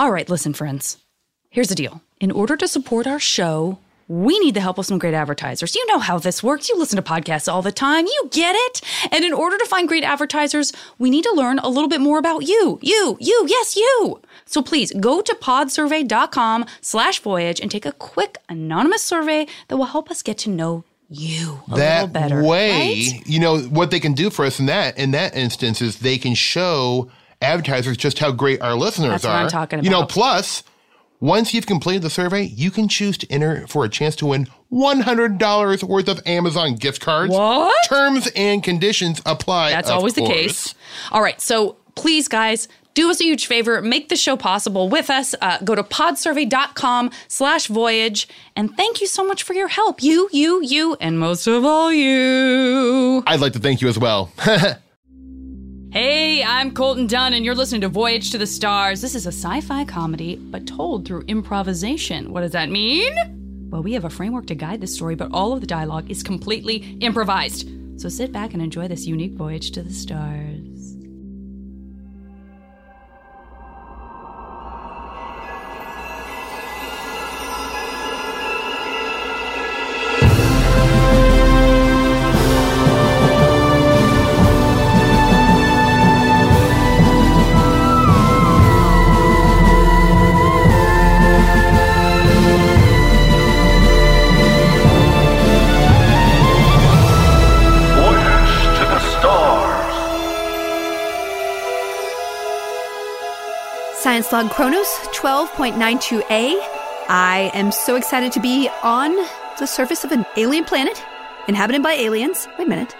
All right, listen, friends. Here's the deal. In order to support our show, we need the help of some great advertisers. You know how this works. You listen to podcasts all the time. You get it. And in order to find great advertisers, we need to learn a little bit more about you. You, you, yes, you. So please go to podsurvey.com slash voyage and take a quick anonymous survey that will help us get to know you a that little better. way, right? you know what they can do for us in that in that instance is they can show advertisers just how great our listeners That's are. what I'm talking about. You know, plus once you've completed the survey, you can choose to enter for a chance to win $100 worth of Amazon gift cards. What? Terms and conditions apply. That's always the case. All right. So please, guys, do us a huge favor. Make the show possible with us. Uh, go to podsurvey.com slash voyage. And thank you so much for your help. You, you, you, and most of all, you. I'd like to thank you as well. Hey, I'm Colton Dunn, and you're listening to Voyage to the Stars. This is a sci fi comedy, but told through improvisation. What does that mean? Well, we have a framework to guide the story, but all of the dialogue is completely improvised. So sit back and enjoy this unique voyage to the stars. Science Log Chronos 12.92a. I am so excited to be on the surface of an alien planet inhabited by aliens. Wait a minute.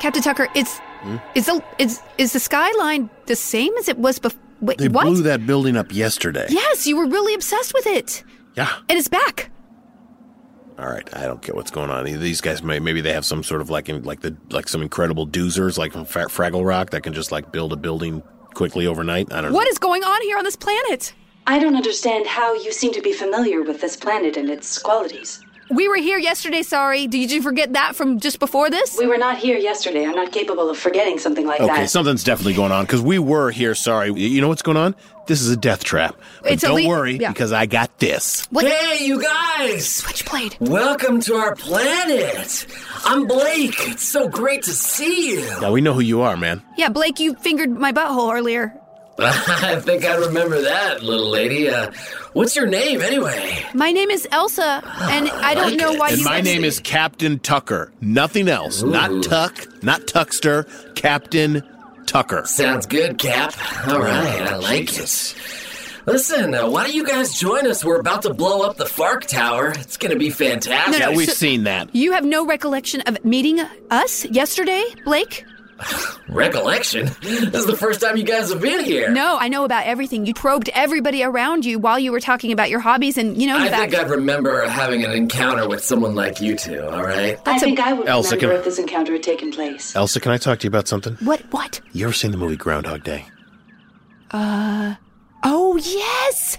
Captain Tucker, it's hmm? is the is is the skyline the same as it was before? Wait, They what? blew that building up yesterday. Yes, you were really obsessed with it. Yeah. And it's back. All right. I don't get what's going on. These guys may maybe they have some sort of like in, like the like some incredible doozers like from Fra- Fraggle Rock that can just like build a building quickly overnight. I don't What know. is going on here on this planet? I don't understand how you seem to be familiar with this planet and its qualities. We were here yesterday, sorry. Did you forget that from just before this? We were not here yesterday. I'm not capable of forgetting something like Okay, that. Okay, something's definitely going on because we were here. Sorry, you know what's going on? This is a death trap. But It's don't le- worry yeah. because I got this. What? Hey, you guys! Switchblade. Welcome to our planet. I'm Blake. It's so great to see you. Now we know who you are, man. Yeah, Blake, you fingered my butthole earlier. I think I remember that, little lady. Uh, what's your name, anyway? My name is Elsa, and I don't know why And you. my name is Captain Tucker. Nothing else. Not Tuck. Not Tuckster. Captain Tucker. Sounds good, Cap. All right, I like it. Listen, uh, why don't you guys join us? We're about to blow up the Fark Tower. It's going to be fantastic. No, no, Yeah, we've so- seen that. You have no recollection of meeting us yesterday, Blake? Recollection? This is the first time you guys have been here. No, I know about everything. You probed everybody around you while you were talking about your hobbies, and you know I that. think I'd remember having an encounter with someone like you two, all right? I That's a- think I would Elsa, remember can- if this encounter had taken place. Elsa, can I talk to you about something? what? What? You ever seen the movie Groundhog Day? Uh. Oh yes,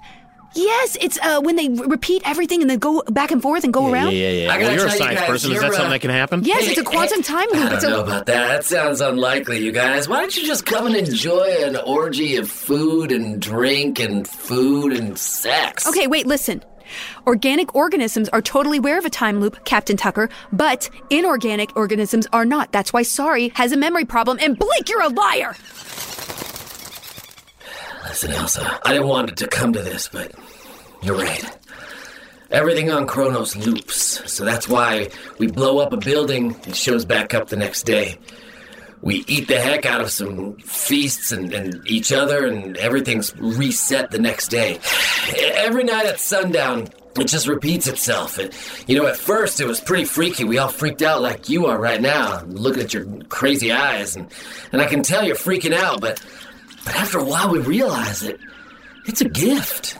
yes. It's uh when they re- repeat everything and then go back and forth and go around. Yeah, yeah, yeah. I Well, gotta you're a tell you science guys, person. Is you're, that something uh, that can happen? Yes, it's a quantum time loop. I It's don't a know about that. That sounds unlikely, you guys. Why don't you just come and enjoy an orgy of food and drink and food and sex? Okay, wait, listen. Organic organisms are totally aware of a time loop, Captain Tucker, but inorganic organisms are not. That's why Sorry has a memory problem, and Blake, you're a liar! Listen, Elsa, I didn't want it to come to this, but you're right. Everything on Kronos loops, so that's why we blow up a building, it shows back up the next day. We eat the heck out of some feasts and, and each other, and everything's reset the next day. Every night at sundown, it just repeats itself. And, you know, at first it was pretty freaky. We all freaked out like you are right now, looking at your crazy eyes, and, and I can tell you're freaking out, but, but after a while we realize that it's a gift.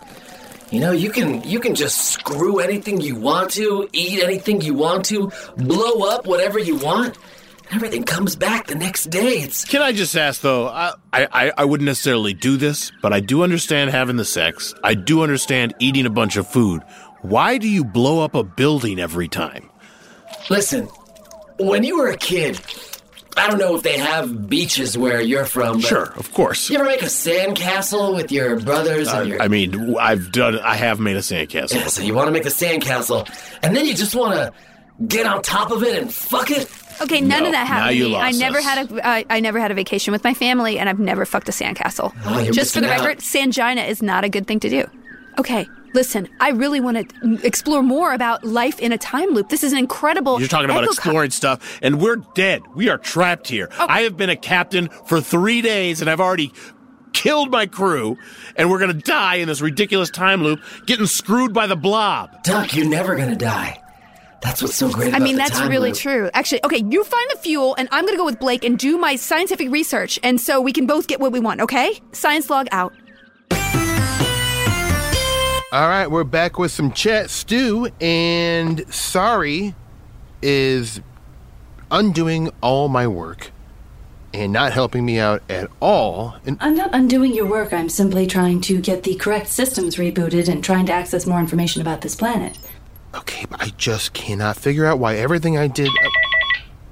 You know, you can you can just screw anything you want to, eat anything you want to, blow up whatever you want. and Everything comes back the next day. It's Can I just ask though? I, I I wouldn't necessarily do this, but I do understand having the sex. I do understand eating a bunch of food. Why do you blow up a building every time? listen. When you were a kid, I don't know if they have beaches where you're from. But Sure, of course. You ever make a sandcastle with your brothers and your? I mean, I've done. I have made a sandcastle. yeah, so you want to make the sandcastle, and then you just want to get on top of it and fuck it. Okay, none No, of that happened. now to you me. I never us. had a I, I never had a vacation with my family, and I've never fucked a sandcastle. Oh, Just for the missing out. record, Sangina is not a good thing to do. Okay, listen, I really want to explore more about life in a time loop. This is an incredible. You're talking about echo- exploring stuff, and we're dead. We are trapped here. Oh. I have been a captain for three days, and I've already killed my crew, and we're gonna die in this ridiculous time loop, getting screwed by the blob. Duck, you're never gonna die. That's what's so great. About it. I mean, the that's time really loop. true. Actually, okay, you find the fuel, and I'm going to go with Blake and do my scientific research, and so we can both get what we want, okay? Science log out. All right, we're back with some chat stew, and sorry is undoing all my work and not helping me out at all. And I'm not undoing your work. I'm simply trying to get the correct systems rebooted and trying to access more information about this planet. okay, but I just cannot figure out why everything I did. Uh,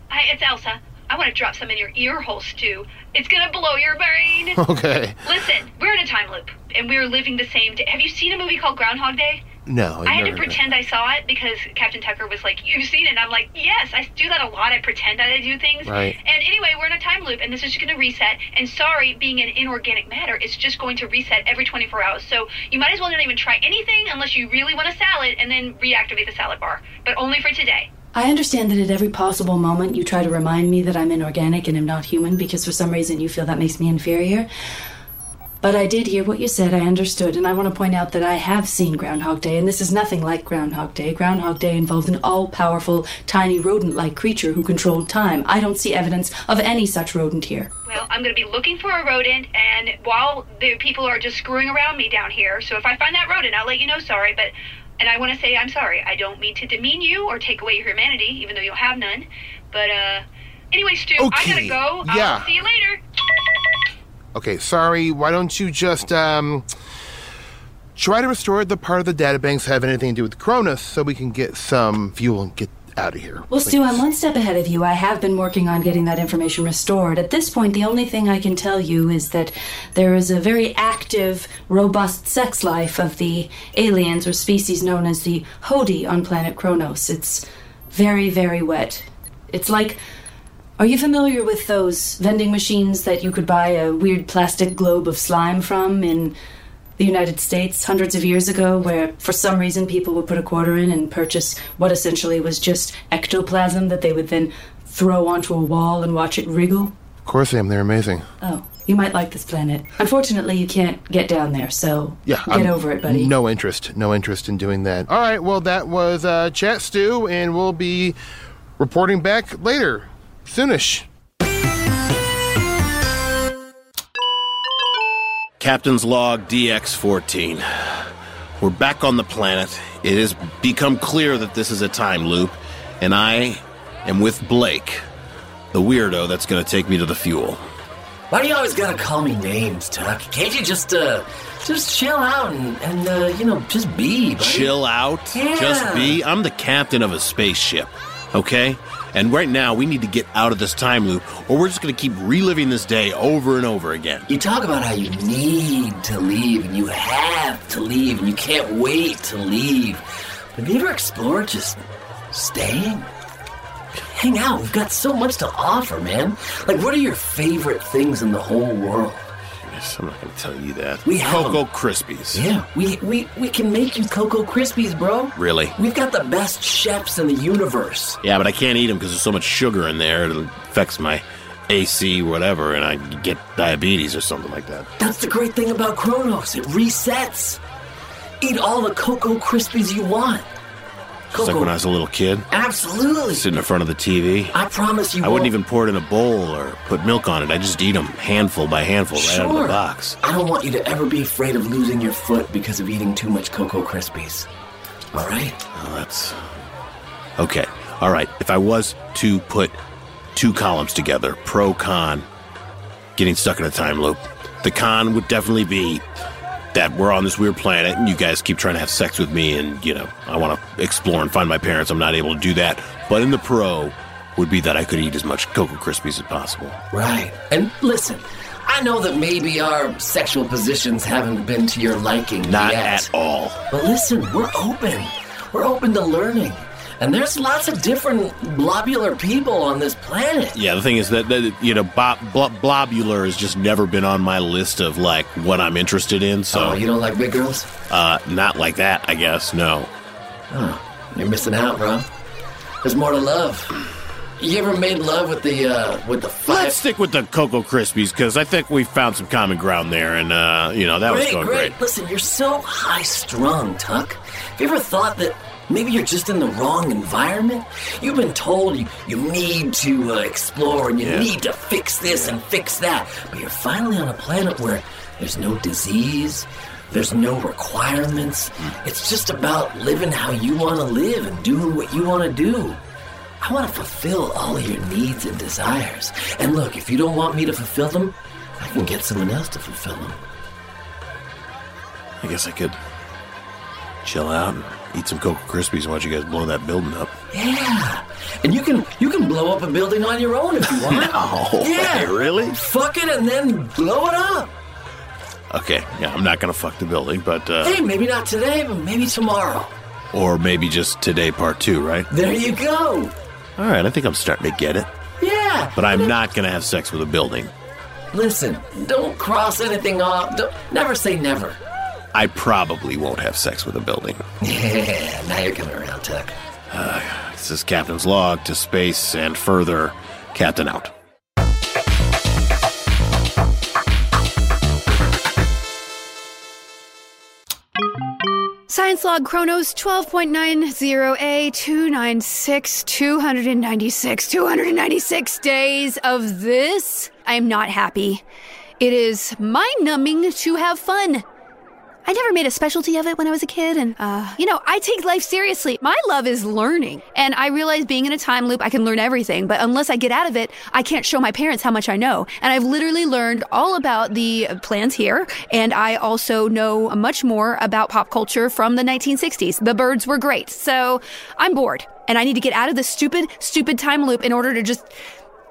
Hi, it's Elsa. I want to drop some in your ear hole, Stu. It's gonna blow your brain. Okay, Listen, we're in a time loop, and we're living the same day. Have you seen a movie called Groundhog Day? no, I had to pretend I saw it because Captain Tucker was like, "You've seen it." And I'm like, "Yes, I do that a lot. I pretend that I do things." Right. And anyway, we're in a time loop, and this is just going to reset. And sorry, being an inorganic matter, it's just going to reset every 24 hours. So you might as well not even try anything unless you really want a salad, and then reactivate the salad bar, but only for today. I understand that at every possible moment you try to remind me that I'm inorganic and am not human because for some reason you feel that makes me inferior. But I did hear what you said, I understood, and I want to point out that I have seen Groundhog Day, and this is nothing like Groundhog Day. Groundhog Day involved an all powerful, tiny rodent like creature who controlled time. I don't see evidence of any such rodent here. Well, I'm going to be looking for a rodent, and while the people are just screwing around me down here, so if I find that rodent, I'll let you know. Sorry, but and I want to say I'm sorry. I don't mean to demean you or take away your humanity, even though you have none. But uh, anyway, Stu, I gotta go. yeah. I'll see you later. Okay, sorry. Why don't you just um try to restore the part of the databanks that have anything to do with Kronos so we can get some fuel and get out of here. Well, Stu, I'm one step ahead of you. I have been working on getting that information restored. At this point, the only thing I can tell you is that there is a very active, robust sex life of the aliens or species known as the Hodi on planet Kronos. It's very, very wet. It's like. Are you familiar with those vending machines that you could buy a weird plastic globe of slime from in the United States hundreds of years ago, where for some reason people would put a quarter in and purchase what essentially was just ectoplasm that they would then throw onto a wall and watch it wriggle? Of course I am. They're amazing. Oh, you might like this planet. Unfortunately, you can't get down there, so Yeah, get I'm- over it, buddy. No interest. No interest in doing that. All right. Well, that was uh, chat stew, and we'll be reporting back later, soonish. Captain's log DX14. We're back on the planet. It has become clear that this is a time loop, and I am with Blake, the weirdo that's going to take me to the fuel. Why do you always gotta call me names, Tuck? Can't you just uh, just chill out and, and uh, you know, just be? Buddy? Chill out. Yeah. Just be. I'm the captain of a spaceship, okay? And right now, we need to get out of this time loop, or we're just going to keep reliving this day over and over again. You talk about how you need to leave and you have to leave and you can't wait to leave. But have you ever explored just staying? Hang out. We've got so much to offer, man. Like, what are your favorite things in the whole world? I'm not going to tell you that. We have Cocoa 'em. Krispies. Yeah, we, we, we can make you Cocoa Krispies, bro. Really? We've got the best chefs in the universe. Yeah, but I can't eat them because there's so much sugar in there. It affects my AC, whatever, and I get diabetes or something like that. That's the great thing about Kronos. It resets. Eat all the Cocoa Krispies you want. Just like when I was a little kid, Absolutely. sitting in front of the TV. I promise you I wouldn't even pour it in a bowl or put milk on it. I just eat them handful by handful right out of the Sure. box. I don't want you to ever be afraid of losing your foot because of eating too much Cocoa Krispies. All right? Oh, that's okay. All right. If I was to put two columns together, pro con, getting stuck in a time loop, the con would definitely be that we're on this weird planet and you guys keep trying to have sex with me and you know I want to explore and find my parents. I'm not able to do that. But in the pro, would be that I could eat as much Cocoa Krispies as possible. Right. And listen, I know that maybe our sexual positions haven't been to your liking Not yet. at all. But listen, we're open. We're open to learning. And there's lots of different globular people on this planet. Yeah, the thing is that, that you know, bob, blo- blobular has just never been on my list of like what I'm interested in. So, Oh, you don't like big girls? uh, not like that, I guess. No. Oh. You're missing out, bro. There's more to love. You ever made love with the uh with the five? Let's stick with the Cocoa Krispies because I think we found some common ground there, and uh, you know that was great, going great. great. Listen, you're so high strung, Tuck. Have you ever thought that maybe you're just in the wrong environment? You've been told you, you need to uh, explore and you Yeah. need to fix this and fix that, but you're finally on a planet where there's no disease. There's no requirements. It's just about living how you want to live and doing what you want to do. I want to fulfill all of your needs and desires. And look, if you don't want me to fulfill them, I can get someone else to fulfill them. I guess I could chill out and eat some Cocoa Krispies and watch you guys blow that building up. Yeah, and you can you can blow up a building on your own if you want. No yeah, really? Fuck it and then blow it up. Okay, yeah, I'm not gonna fuck the building, but uh, Hey, maybe not today, but maybe tomorrow. or maybe just today, part two, right? There you go. All right, I think I'm starting to get it, Yeah, but I'm not gonna have sex with a building. Listen, don't cross anything off. Don't, never say never. I probably won't have sex with a building. Yeah, now you're coming around, Tuck. This is Captain's log to space and further. Captain out. Science log Chronos 12.90A 296 296 296 days of this. I am not happy. It is mind numbing to have fun. I never made a specialty of it when I was a kid, and, uh, you know, I take life seriously. My love is learning. And I realize being in a time loop, I can learn everything, but unless I get out of it, I can't show my parents how much I know. And I've literally learned all about the plans here, and I also know much more about pop culture from the 1960s. The birds were great, so I'm bored. And I need to get out of this stupid, stupid time loop in order to just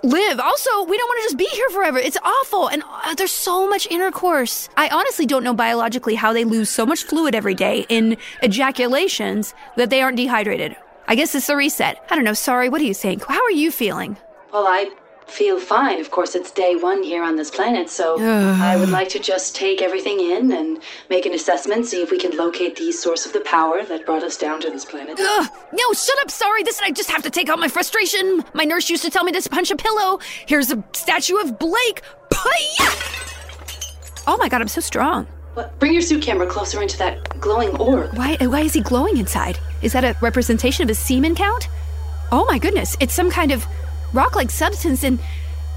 live. Also, we don't want to just be here forever. It's awful. And uh, there's so much intercourse. I honestly don't know biologically how they lose so much fluid every day in ejaculations that they aren't dehydrated. I guess it's a reset. I don't know. Sorry. What do you think? How are you feeling? Well, I feel fine. Of course, it's day one here on this planet, so I would like to just take everything in and make an assessment, see if we can locate the source of the power that brought us down to this planet. Ugh, no, shut up. Sorry. This I just have to take out my frustration. My nurse used to tell me to punch a pillow. Here's a statue of Blake. Oh my god, I'm so strong. What? Bring your suit camera closer into that glowing orb. Why, why is he glowing inside? Is that a representation of his semen count? Oh my goodness, it's some kind of rock like substance, and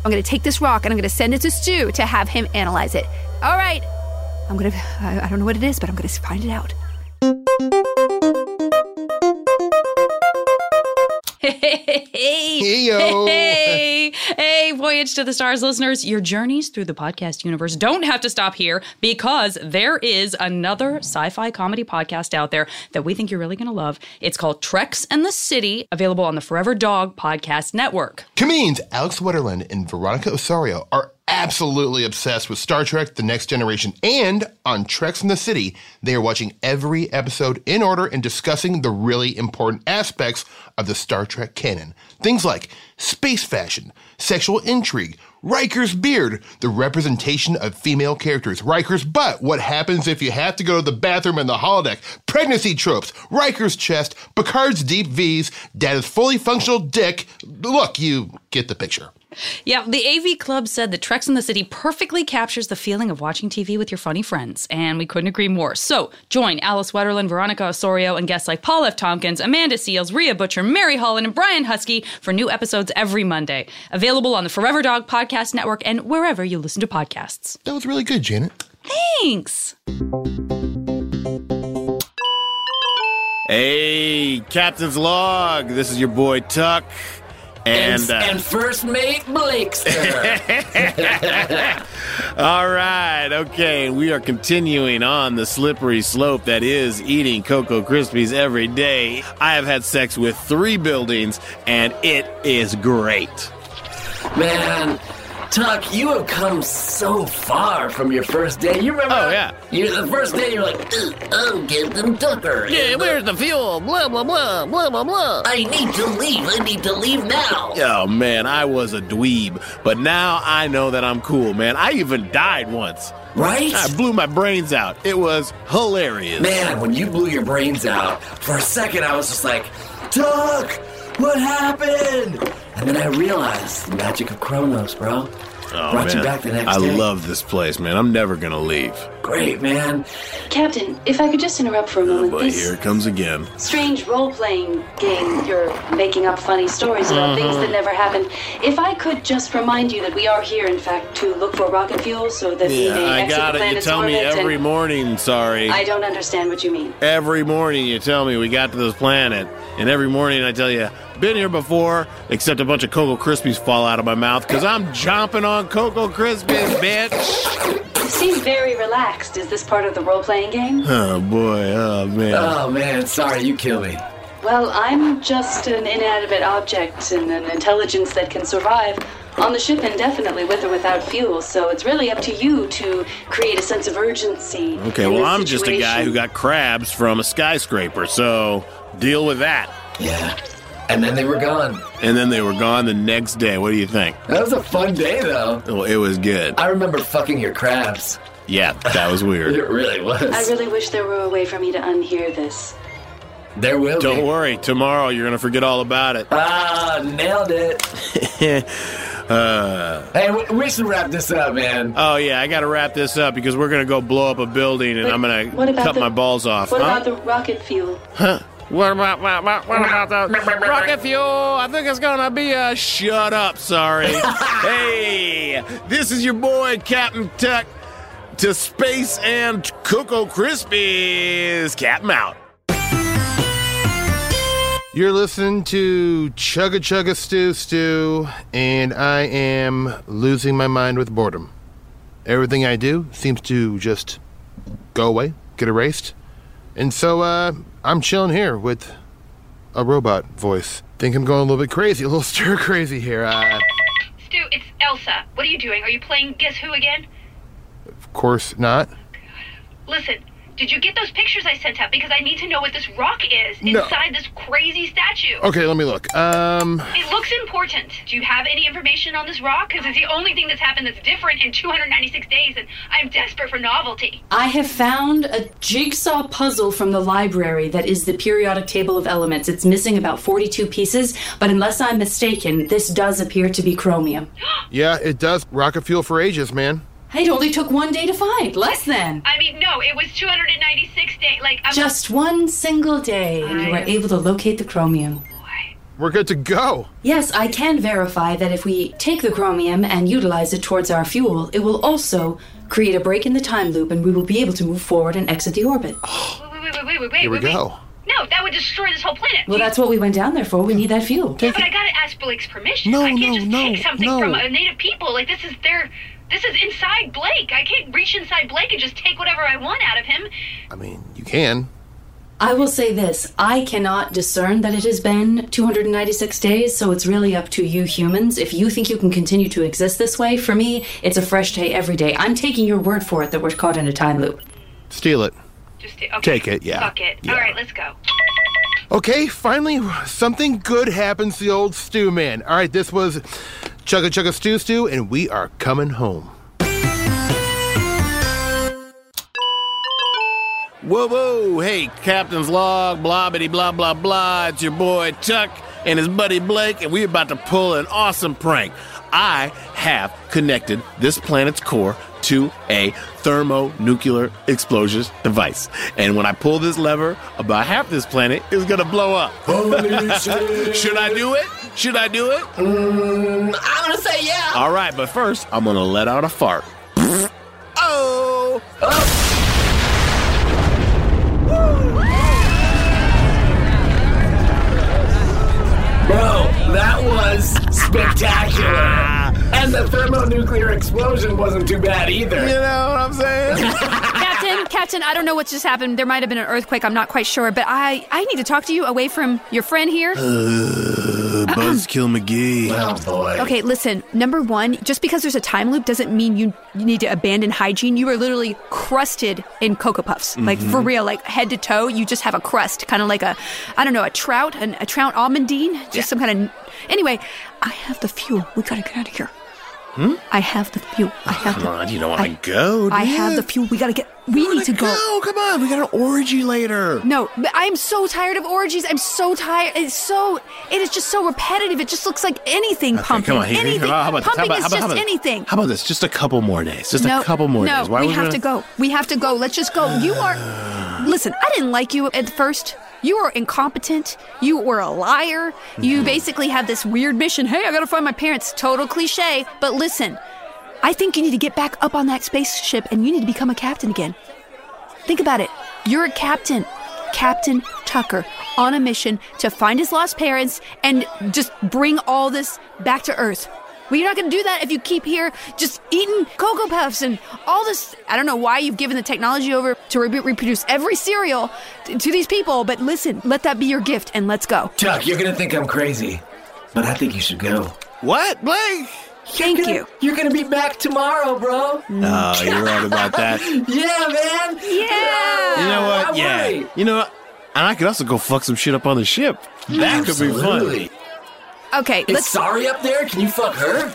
I'm gonna take this rock and I'm gonna send it to Stu to have him analyze it. All right, I'm gonna, I, I don't know what it is, but I'm gonna find it out. Hey, Heyo. hey, hey, Voyage to the Stars listeners. Your journeys through the podcast universe don't have to stop here because there is another sci fi comedy podcast out there that we think you're really going to love. It's called Treks and the City, available on the Forever Dog Podcast Network. Comedians Alex Wetterland and Veronica Osorio are absolutely obsessed with Star Trek The Next Generation. And on Treks and the City, they are watching every episode in order and discussing the really important aspects of the Star Trek canon. Things like space fashion, sexual intrigue, Riker's beard, the representation of female characters, Riker's butt, what happens if you have to go to the bathroom in the holodeck, pregnancy tropes, Riker's chest, Picard's deep V's, Data's fully functional dick. Look, you get the picture. Yeah, the AV Club said that Treks and the City perfectly captures the feeling of watching TV with your funny friends, and we couldn't agree more. So join Alice Wetterland, Veronica Osorio, and guests like Paul F. Tompkins, Amanda Seales, Rhea Butcher, Mary Holland, and Brian Huskey for new episodes every Monday. Available on the Forever Dog Podcast Network and wherever you listen to podcasts. That was really good, Janet. Thanks. Hey, Captain's log. This is your boy Tuck. And, And, uh, and first mate Blakester. All right, okay, we are continuing on the slippery slope that is eating Cocoa Krispies every day. I have had sex with three buildings, and it is great. Man, Tuck, you have come so far from your first day. You remember? Oh, yeah. You the first day you're like, "Ugh, I'm Captain Tucker. the fuel? Blah, blah, blah, blah, blah, blah. I need to leave. I need to leave now. Oh man, I was a dweeb, but now I know that I'm cool, man. I even died once. Right? I blew my brains out. It was hilarious. Man, when you blew your brains out, for a second I was just like, Tuck, what happened? And then I realized the magic of Kronos, bro. Oh, Brought you man. back the next I day. love this place, man. I'm never gonna leave. Great, man. Captain, if I could just interrupt for a moment. But this here it comes again. strange role playing game, you're making up funny stories about things Mm-hmm. that never happened. If I could just remind you that we are here, in fact, to look for rocket fuel so that we may I exit got the it. You planet's tell me every and- morning, sorry. I don't understand what you mean. Every morning you tell me we got to this planet, and every morning I tell you, been here before, except a bunch of Cocoa Krispies fall out of my mouth because I'm jumping on Cocoa Krispies, bitch. You seem very relaxed. Is this part of the role playing game? Oh boy, oh man. Oh man, sorry, you kill me. Well, I'm just an inanimate object and an intelligence that can survive on the ship indefinitely with or without fuel, so it's really up to you to create a sense of urgency. Okay, well, I'm just a guy who got crabs from a skyscraper, so deal with that. Yeah. And then they were gone. And then they were gone the next day. What do you think? That was a fun day, though. Well, it was good. I remember fucking your crabs. Yeah, that was weird. It really was. I really wish there were a way for me to unhear this. there will be. Don't be. worry, tomorrow you're going to forget all about it. Ah, nailed it. Uh, Hey, we, we should wrap this up, man. oh, yeah, I got to wrap this up because we're going to go blow up a building and But I'm going to cut the- my balls off. What huh? about the rocket fuel? What about, what about, what about the rocket fuel? I think it's gonna be a shut up, sorry. hey, this is your boy, Captain Tuck, to Space and Cocoa Krispies. Captain out. You're listening to Chugga Chugga Stew Stew, and I am losing my mind with boredom. Everything I do seems to just go away, get erased. And so, uh, I'm chilling here with a robot voice. Think I'm going a little bit crazy, a little stir crazy here. Uh, Stu, it's Elsa. What are you doing? Are you playing Guess Who again? of course not. Listen, did you get those pictures I sent out? Because I need to know what this rock is No. inside this crazy statue. Okay, let me look. Um, It looks important. Do you have any information on this rock? Because it's the only thing that's happened that's different in 296 days, and I'm desperate for novelty. I have found a jigsaw puzzle from the library that is the periodic table of elements. It's missing about 42 pieces, but unless I'm mistaken, this does appear to be chromium. yeah, it does. Rocket fuel for ages, man. It only took one day to find, less than. I mean, no, it was 296 days. Like, I'm Just one single day, and you were able to locate the chromium. We're good to go. Yes, I can verify that if we take the chromium and utilize it towards our fuel, it will also create a break in the time loop and we will be able to move forward and exit the orbit. Wait, wait, wait, wait, wait, wait. Here we wait, go. wait. No, that would destroy this whole planet. Well, that's what we went down there for. We need that fuel. Yeah, but I gotta ask Blake's permission. No, I can't no, just no, take something no. from a native people. Like this is their, this is inside Blake. I can't reach inside Blake and just take whatever I want out of him. I mean, you can. I will say this I cannot discern that it has been 296 days, so it's really up to you humans. If you think you can continue to exist this way, for me, it's a fresh day every day. I'm taking your word for it that we're caught in a time loop. Steal it. Just okay. Take it, yeah. Fuck it. Yeah. All right, let's go. Okay, finally, something good happens to the old stew man. All right, this was Chugga Chugga Stew Stew, and we are coming home. Whoa, whoa, hey, Captain's Log, blah, bitty, blah, blah, blah. It's your boy Chuck and his buddy Blake, and we're about to pull an awesome prank. I have connected this planet's core to a thermonuclear explosion device. And when I pull this lever, about half this planet is gonna blow up. Should I do it? Should I do it? Mm, I'm gonna say yeah. All right, but first, I'm gonna let out a fart. oh! Bro, explosion wasn't too bad either. You know what I'm saying? Captain, Captain, I don't know what just happened. There might have been an earthquake. I'm not quite sure, but I I need to talk to you away from your friend here. Uh, Buzzkill McGee. Oh boy. Okay, listen. Number one, just because there's a time loop doesn't mean you, you need to abandon hygiene. You are literally crusted in Cocoa Puffs. Like, for real, like head to toe, you just have a crust. Kind of like a, I don't know, a trout, an, a trout almondine. Just some kind of. Anyway, I have the fuel. We gotta get out of here. Hmm? I have the fuel. I oh, have Come the. on, you don't want I- to go. I do have the fuel. We gotta get. We need to go. No, come on. We got an orgy later. No, but I'm so tired of orgies. I'm so tired. It's so. It is just so repetitive. It just looks like anything Okay, pumping. come on. Here, anything. How about this? How pumping about, is how about, just how about, anything. How about this? Just a couple more days. Just a couple more no, days. Why we have not- to go. We have to go. Let's just go. You are. Listen, I didn't like you at first. You are incompetent. You were a liar. Mm-hmm. You basically have this weird mission. Hey, I gotta find my parents. Total cliche. But listen, I think you need to get back up on that spaceship and you need to become a captain again. Think about it. You're a captain. Captain Tucker on a mission to find his lost parents and just bring all this back to Earth. Well, you're not going to do that if you keep here just eating Cocoa Puffs and all this. I don't know why you've given the technology over to re- reproduce every cereal t- to these people, but listen, let that be your gift and let's go. Chuck, you're gonna think I'm crazy, but I think you should go. What, Blake? Thank you. You're gonna be back tomorrow, bro. Mm. Oh, you're right about that. Yeah, man. Yeah. You know what? I Yeah. worry. You know what? And I could also go fuck some shit up on the ship. That could be fun. Absolutely. Okay, Is let's. Sorry up there? Can you fuck her?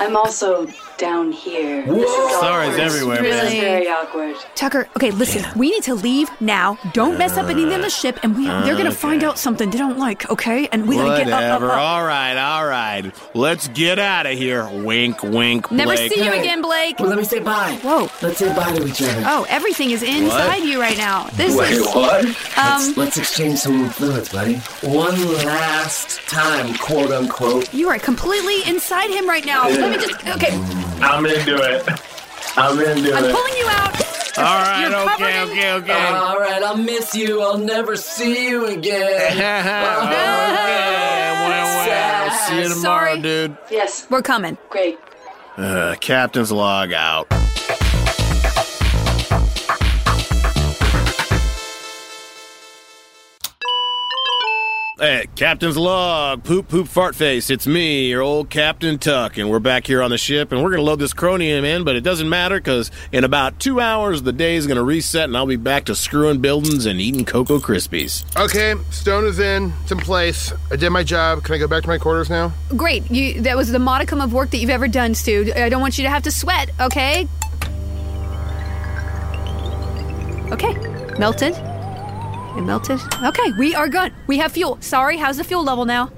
I'm also down here. This is Whoa. Sorry's awkward. everywhere, This man. is very awkward. Tucker, okay, listen. We need to leave now. Don't mess up anything on the ship, and we they're gonna find out something they don't like. Okay, and we gotta get up, up, Whatever. up. All right, all right. Let's get out of here. Wink, wink, Never Blake. see you again, Blake. Well, let me say bye. Whoa. Let's say bye to each other. Oh, everything is inside What? you right now. This Wait, is. what? Um, let's, let's exchange some fluids, buddy. One last time, quote unquote. You are completely inside him right now. Let me just. Okay, I'm into it. I'm into it. I'm pulling you out. All right, You're okay, in- okay, okay. All right, I'll miss you. I'll never see you again. okay, well, well, see you tomorrow, Sorry. dude. Yes, We're coming. great. Uh, captain's log out. Hey, Captain's log, poop poop fart face. It's me, your old Captain Tuck, and we're back here on the ship, and we're gonna load this cronium in, but it doesn't matter because in about two hours the day is gonna reset, and I'll be back to screwing buildings and eating Cocoa Krispies. Okay, stone is in. It's in place. I did my job. Can I go back to my quarters now? Great. You. That was the modicum of work that you've ever done, Stu. I don't want you to have to sweat. Okay. Okay. Melted. It melted. Okay, we are good. We have fuel. Sorry, how's the fuel level now?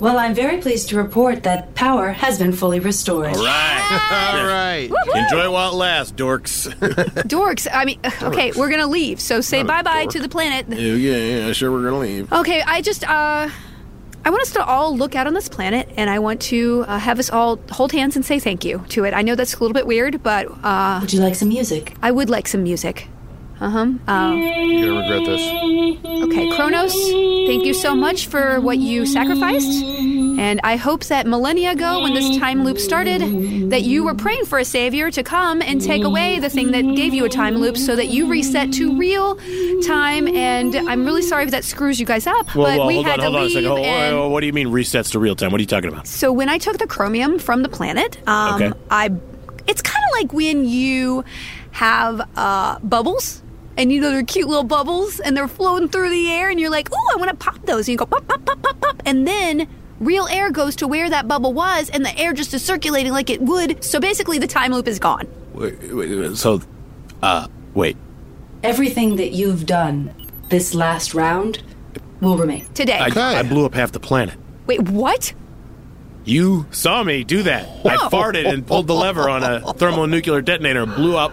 Well, I'm very pleased to report that power has been fully restored. All right. All right. Enjoy while it lasts, dorks. Dorks. I mean, okay, we're gonna leave. So say bye bye to the planet. yeah, yeah, yeah, sure, we're gonna leave. Okay, I just uh I want us to all look out on this planet and I want to uh, have us all hold hands and say thank you to it. I know that's a little bit weird, but uh Would you like some music? I would like some music. Uh-huh. Uh, You're gonna regret this. okay, Kronos, thank you so much for what you sacrificed. And I hope that millennia ago, when this time loop started, that you were praying for a savior to come and take away the thing that gave you a time loop so that you reset to real time. And I'm really sorry if that screws you guys up, Well, but well, we hold had on, to hold on a second. Hold- and- oh, what do you mean resets to real time? What are you talking about? So when I took the chromium from the planet, um, Okay. I it's kind of like when you have uh, bubbles. And you know they're cute little bubbles, and they're floating through the air, and you're like, "Ooh, I want to pop those!" And you go pop, pop, pop, pop, pop, and then real air goes to where that bubble was, and the air just is circulating like it would. So basically, the time loop is gone. Wait, wait, wait, so, uh, wait. Everything that you've done this last round will remain. Today. I, Okay. I blew up half the planet. Wait, what? You saw me do that. I farted and pulled the lever on a thermonuclear detonator and blew up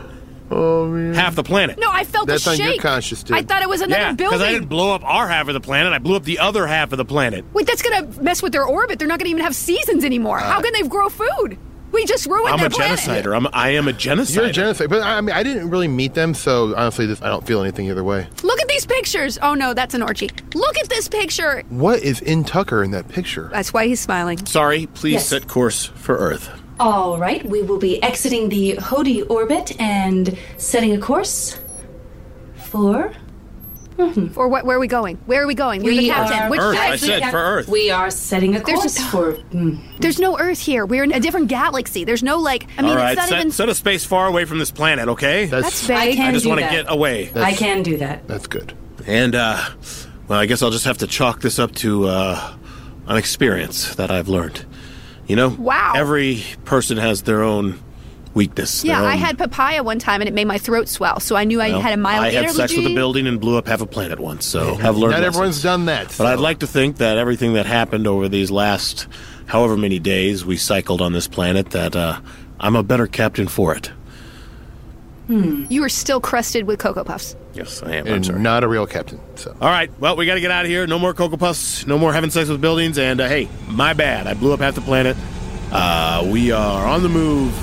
Oh, half the planet. No, I felt That's a on your shake. conscience, dude. I thought it was another yeah, building. because I didn't blow up our half of the planet. I blew up the other half of the planet. Wait, that's gonna mess with their orbit. They're not gonna even have seasons anymore. How uh, can they grow food? We just ruined I'm their a planet. genocider. I'm, I am a genocider. You're a genocide, but I mean, I didn't really meet them, so honestly, this, I don't feel anything either way. Look at these pictures. Oh no, that's an orgy. Look at this picture. What is in Tucker in that picture? That's why he's smiling. Sorry, please Yes. set course for Earth. All right, we will be exiting the Hodi orbit and setting a course for. For what, where are we going? Where are we going? We're the We captain. are- Which Earth, I said for Earth. We are setting a There's course just- for. mm, There's no Earth here. We're in a different galaxy. There's no like. I mean, All right, it's not set, even. set a space far away from this planet, okay? That's That's I can I just do want to that. get away. I can do that. that's good. And, uh, well, I guess I'll just have to chalk this up to, uh, an experience that I've learned. You know? Wow. Every person has their own weakness. yeah, their I had papaya one time and it made my throat swell, so I knew I had a mild I had sex with a building and blew up half a planet once, so I've learned Not lessons. everyone's done that. But I'd like to think that everything that happened over these last however many days we cycled on this planet, that uh, I'm a better captain for it. You are still crusted with Cocoa Puffs. Yes, I am. I'm and sorry. not a real captain. So All right, well, we got to get out of here. No more Cocoa Puffs, no more having sex with buildings, and uh, hey, my bad. I blew up half the planet. Uh, we are on the move,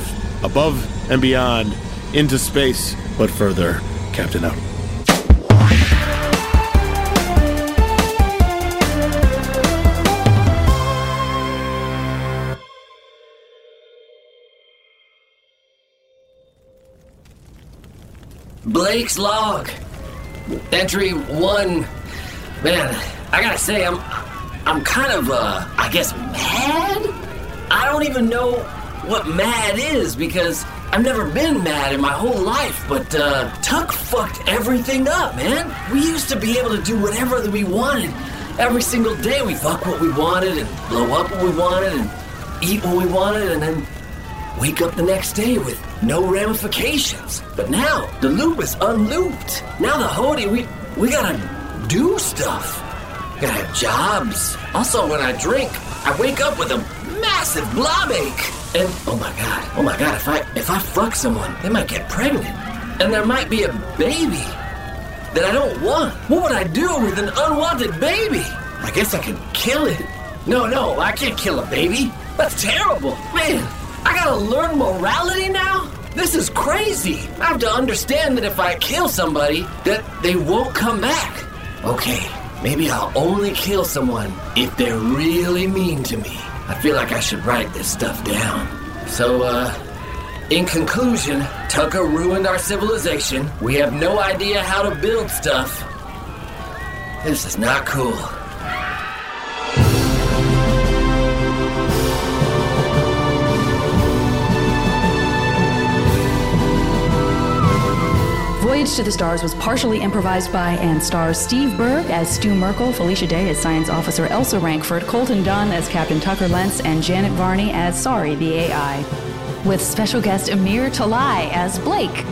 above and beyond, into space, but further. Captain out. Blake's log. Entry one. Man, I gotta say, I'm, I'm kind of, uh, I guess, mad. I don't even know what mad is because I've never been mad in my whole life. But uh, Tuck fucked everything up, man. We used to be able to do whatever that we wanted. Every single day, we fuck what we wanted and blow up what we wanted and eat what we wanted, and then wake up the next day with no ramifications. But now the loop is unlooped. Now the Hody, we we gotta do stuff. We gotta have jobs. Also, when I drink, I wake up with a massive blob ache. And oh my god, oh my god, if I if I fuck someone, they might get pregnant. And there might be a baby that I don't want. What would I do with an unwanted baby? I guess I could kill it. No, no, I can't kill a baby. That's terrible. Man, I gotta learn morality now? This is crazy. I have to understand that if I kill somebody, that they won't come back. Okay, maybe I'll only kill someone if they're really mean to me. I feel like I should write this stuff down. So, uh, in conclusion, Tucker ruined our civilization. We have no idea how to build stuff. This is not cool. Voyage to the Stars was partially improvised by and stars Steve Berg as Stu Merkel, Felicia Day as Science Officer Elsa Rankford, Colton Dunn as Captain Tucker Lentz, and Janet Varney as Sorry, the AI. With special guest Amir Talai as Blake.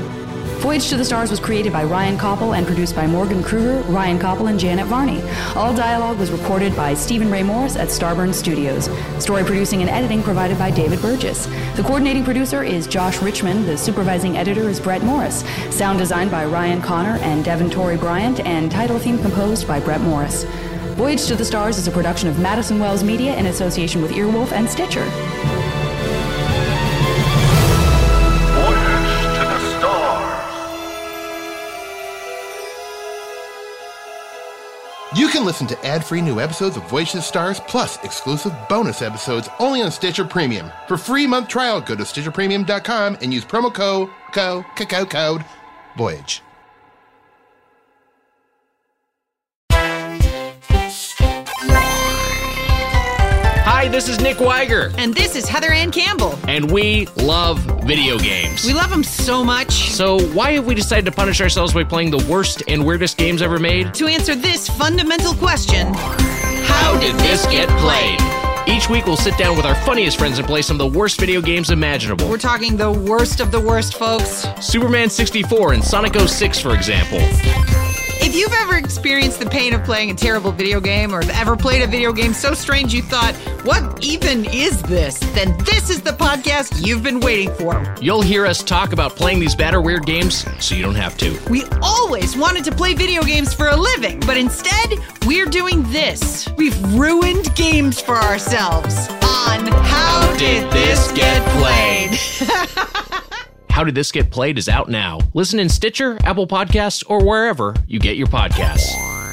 Voyage to the Stars was created by Ryan Koppel and produced by Morgan Kruger, Ryan Koppel, and Janet Varney. All dialogue was recorded by Stephen Ray Morris at Starburn Studios. Story producing and editing provided by David Burgess. The coordinating producer is Josh Richmond. The supervising editor is Brett Morris. Sound designed by Ryan Connor and Devin Torrey Bryant, and title theme composed by Brett Morris. Voyage to the Stars is a production of Madison Wells Media in association with Earwolf and Stitcher. Can listen to ad-free new episodes of Voyage of Stars plus exclusive bonus episodes only on Stitcher Premium. For free month trial, go to stitcherpremium.com and use promo code co co code Voyage. Hi, this is Nick Weiger, And this is Heather Ann Campbell. and we love video games. We love them so much. so, why have we decided to punish ourselves by playing the worst and weirdest games ever made? To answer this fundamental question How did this get played? Each week, we'll sit down with our funniest friends and play some of the worst video games imaginable. We're talking the worst of the worst, folks. Superman 64 and Sonic 06, for example. If you've ever experienced the pain of playing a terrible video game or have ever played a video game so strange you thought, what even is this? Then this is the podcast you've been waiting for. You'll hear us talk about playing these bad or weird games so you don't have to. We always wanted to play video games for a living, but instead, we're doing this. We've ruined games for ourselves on How, Did This Get Played? How Did This Get Played is out now. Listen in Stitcher, Apple Podcasts, or wherever you get your podcasts.